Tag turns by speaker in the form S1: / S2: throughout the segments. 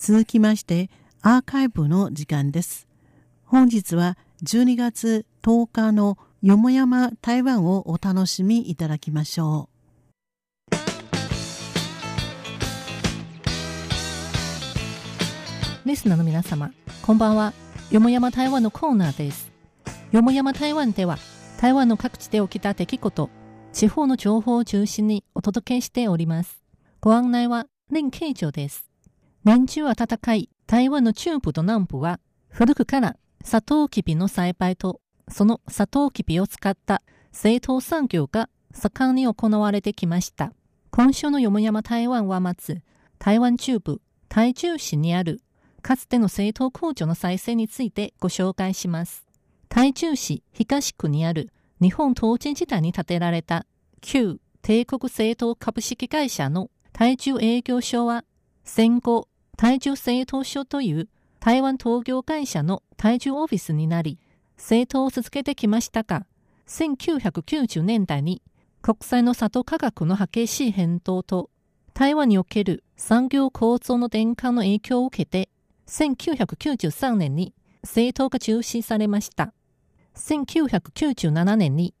S1: 続きましてアーカイブの時間です。本日は12月10日のよもやま台湾をお楽しみいただきましょう。
S2: リスナーの皆様、こんばんは。よもやま台湾のコーナーです。よもやま台湾では、台湾の各地で起きた出来事、地方の情報を中心にお届けしております。ご案内は林慶長です。年中は戦い、台湾の中部と南部は古くからサトウキビの栽培とそのサトウキビを使った製糖産業が盛んに行われてきました。今週のよもやま台湾はまず、台湾中部台中市にあるかつての製糖工場の再生についてご紹介します。台中市東区にある日本統治時代に建てられた旧帝国製糖株式会社の台中営業所は戦後台中製糖所という台湾陶業会社の台中オフィスになり、製糖を続けてきましたが、1990年代に国際の里科学の激しい変動と台湾における産業構造の転換の影響を受けて、1993年に製糖が中止されました。1997年に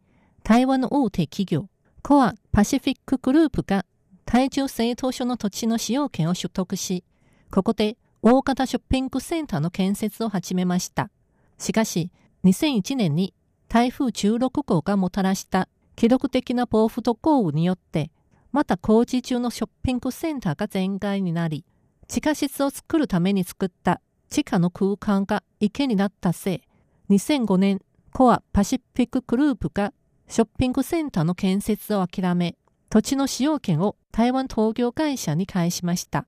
S2: 台湾の大手企業コアパシフィックグループが台中製糖所の土地の使用権を取得し、ここで大型ショッピングセンターの建設を始めました。しかし、2001年に台風16号がもたらした記録的な暴風と豪雨によって、また工事中のショッピングセンターが全壊になり、地下室を作るために作った地下の空間が池になったせい、2005年、コアパシフィックグループがショッピングセンターの建設を諦め、土地の使用権を台湾陶業会社に返しました。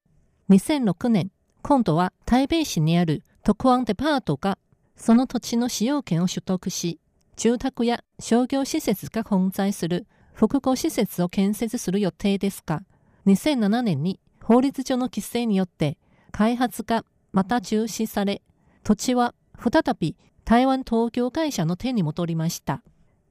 S2: 2006年、今度は台北市にある特湾デパートがその土地の使用権を取得し、住宅や商業施設が混在する複合施設を建設する予定ですが、2007年に法律上の規制によって開発がまた中止され、土地は再び台湾東京会社の手に戻りました。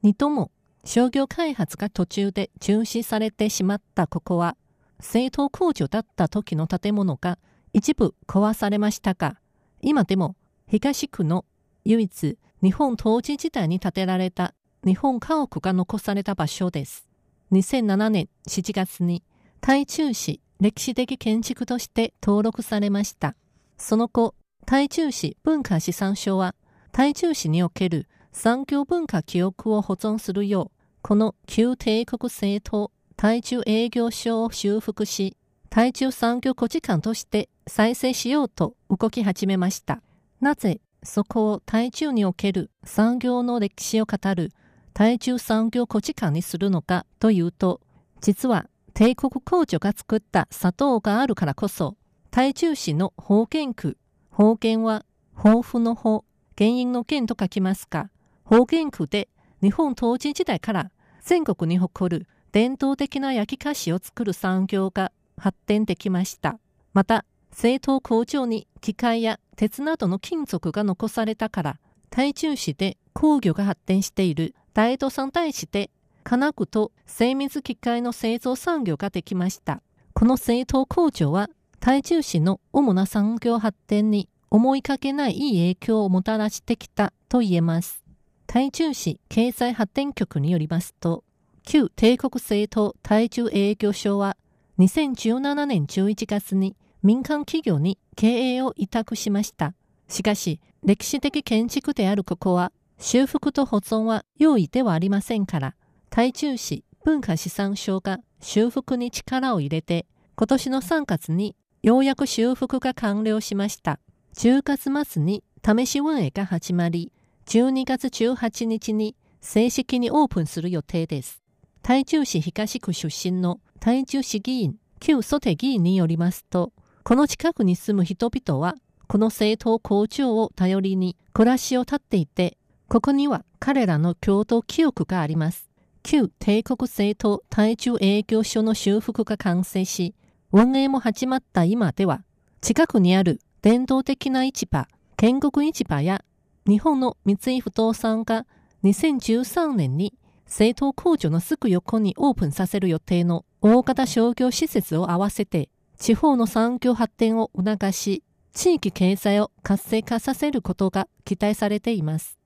S2: 二とも商業開発が途中で中止されてしまったここは、製糖工場だった時の建物が一部壊されましたが、今でも東区の唯一日本統治時代に建てられた日本家屋が残された場所です。2007年7月に台中市歴史的建築として登録されました。その後、台中市文化資産所は台中市における産業文化記憶を保存するよう、この旧帝国製と台中営業所を修復し、台中産業古地館として再生しようと動き始めました。なぜそこを台中における産業の歴史を語る台中産業古地館にするのかというと、実は帝国工場が作った砂糖があるからこそ、台中市の方言区、方言は豊富の方、原因の原と書きますが、方言区で日本統治時代から全国に誇る伝統的な焼き菓子を作る産業が発展できました。また、製糖工場に機械や鉄などの金属が残されたから、台中市で工業が発展している大都山大市で金具と精密機械の製造産業ができました。この製糖工場は台中市の主な産業発展に思いかけないいい影響をもたらしてきたと言えます。台中市経済発展局によりますと、旧帝国製糖台中営業所は2017年11月に民間企業に経営を委託しました。しかし、歴史的建築であるここは、修復と保存は容易ではありませんから、台中市文化資産省が修復に力を入れて、今年の3月にようやく修復が完了しました。10月末に試し運営が始まり、12月18日に正式にオープンする予定です。台中市東区出身の台中市議員、旧ソテ議員によりますと、この近くに住む人々は、この政党工場を頼りに暮らしを立っていて、ここには彼らの共同記憶があります。旧帝国政党台中営業所の修復が完成し、運営も始まった今では、近くにある伝統的な市場、建国市場や日本の三井不動産が2013年に製糖工場のすぐ横にオープンさせる予定の大型商業施設を合わせて地方の産業発展を促し、地域経済を活性化させることが期待されています。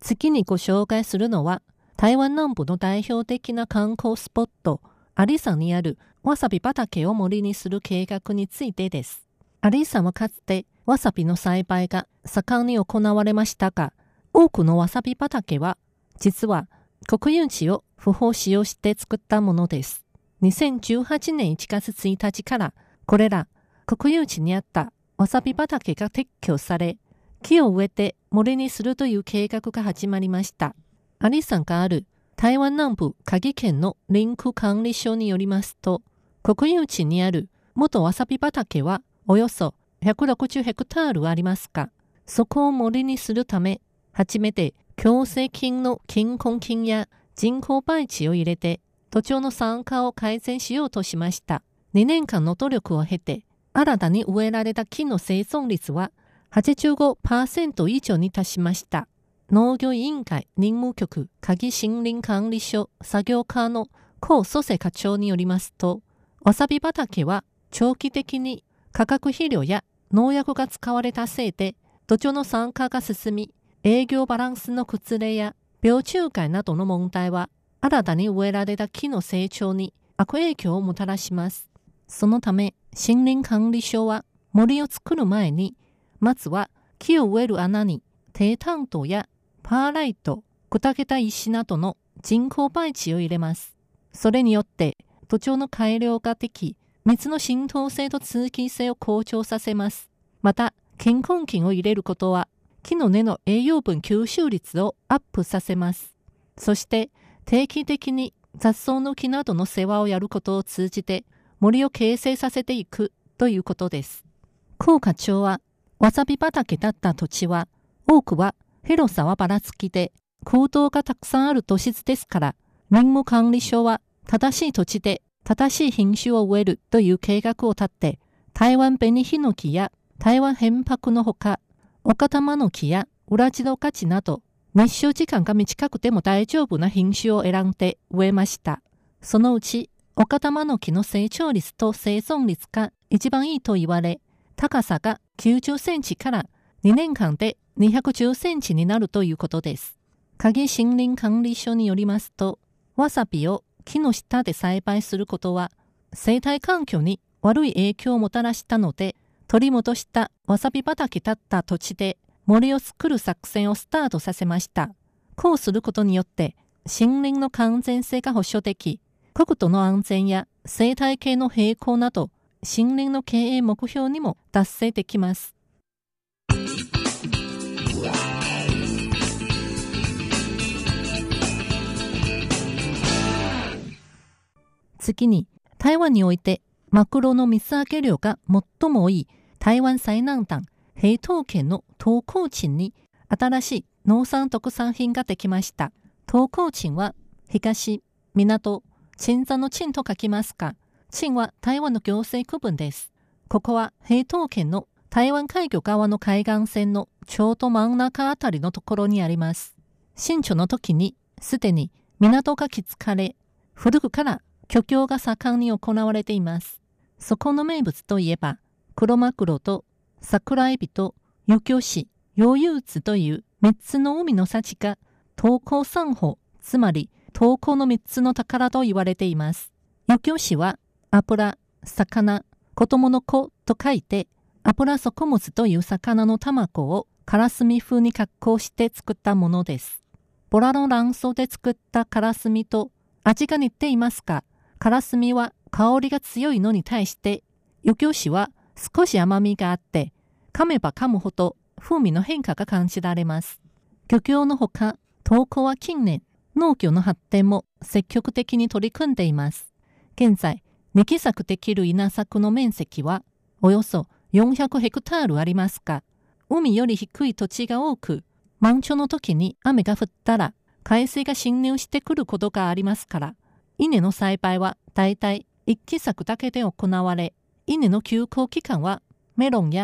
S2: 次にご紹介するのは、台湾南部の代表的な観光スポット、アリ山にあるわさび畑を森にする計画についてです。アリ山はかつてわさびの栽培が盛んに行われましたが、多くのわさび畑は実は国有地を不法使用して作ったものです。2018年1月1日からこれら国有地にあったわさび畑が撤去され、木を植えて森にするという計画が始まりました。アリ山がある台湾南部鍵県の林区管理所によりますと、国有地にある元わさび畑はおよそ160ヘクタールありますが、そこを森にするため、初めて強制金の金婚金や人工培地を入れて、土地の参加を改善しようとしました。2年間の努力を経て、新たに植えられた木の生存率は85%以上に達しました。農業委員会任務局鍵森林管理所作業課の高蘇生課長によりますと、わさび畑は長期的に化学肥料や農薬が使われたせいで土壌の酸化が進み、営業バランスの崩れや病虫害などの問題は新たに植えられた木の成長に悪影響をもたらします。そのため、森林管理所は森を作る前に、まずは木を植える穴に低炭素やパーライト、砕けた石などの人工培地を入れます。それによって土壌の改良ができ、水の浸透性と通気性を向上させます。また、健康菌を入れることは、木の根の栄養分吸収率をアップさせます。そして、定期的に雑草の木などの世話をやることを通じて、森を形成させていくということです。高課長は、わさび畑だった土地は、多くは広さはばらつきで、空洞がたくさんある土質ですから、林務管理所は正しい土地で正しい品種を植えるという計画を立って、台湾紅ヒノキや台湾変白のほか、岡玉の木や裏地の価値など、日照時間が短くても大丈夫な品種を選んで植えました。そのうち、岡玉の木の成長率と生存率が一番いいと言われ、高さが90センチから2年間で210センチになるということです。鍵森林管理所によりますと、わさびを木の下で栽培することは、生態環境に悪い影響をもたらしたので、取り戻したわさび畑だった土地で森を作る作戦をスタートさせました。こうすることによって、森林の完全性が保障でき、国土の安全や生態系の並行など、森林の経営目標にも達成できます。次に、台湾においてマクロの水揚げ量が最も多い台湾最南端、平東県の東高地に新しい農産特産品ができました。東高地は東、港、鎮座の鎮と書きますが、鎮は台湾の行政区分です。ここは平東県の台湾海峡側の海岸線のちょうど真ん中あたりのところにあります。新朝の時にすでに港が築かれ、古くから漁協が盛んに行われています。そこの名物といえば、黒マクロと桜エビと漁協市、溶融ツという3つの海の幸が投稿三宝、つまり投稿の3つの宝と言われています。漁協市は油、魚、子供の子と書いて、油底物という魚の卵をカラスミ風に加工して作ったものです。ボラの卵巣で作ったカラスミと味が似ていますが、カラスミは香りが強いのに対して、余興酒は少し甘みがあって、噛めば噛むほど風味の変化が感じられます。漁協のほか、東港は近年、農業の発展も積極的に取り組んでいます。現在、二期作できる稲作の面積はおよそ400ヘクタールありますが、海より低い土地が多く、満潮の時に雨が降ったら海水が侵入してくることがありますから、稲の栽培は大体一期作だけで行われ、稲の休耕期間はメロンや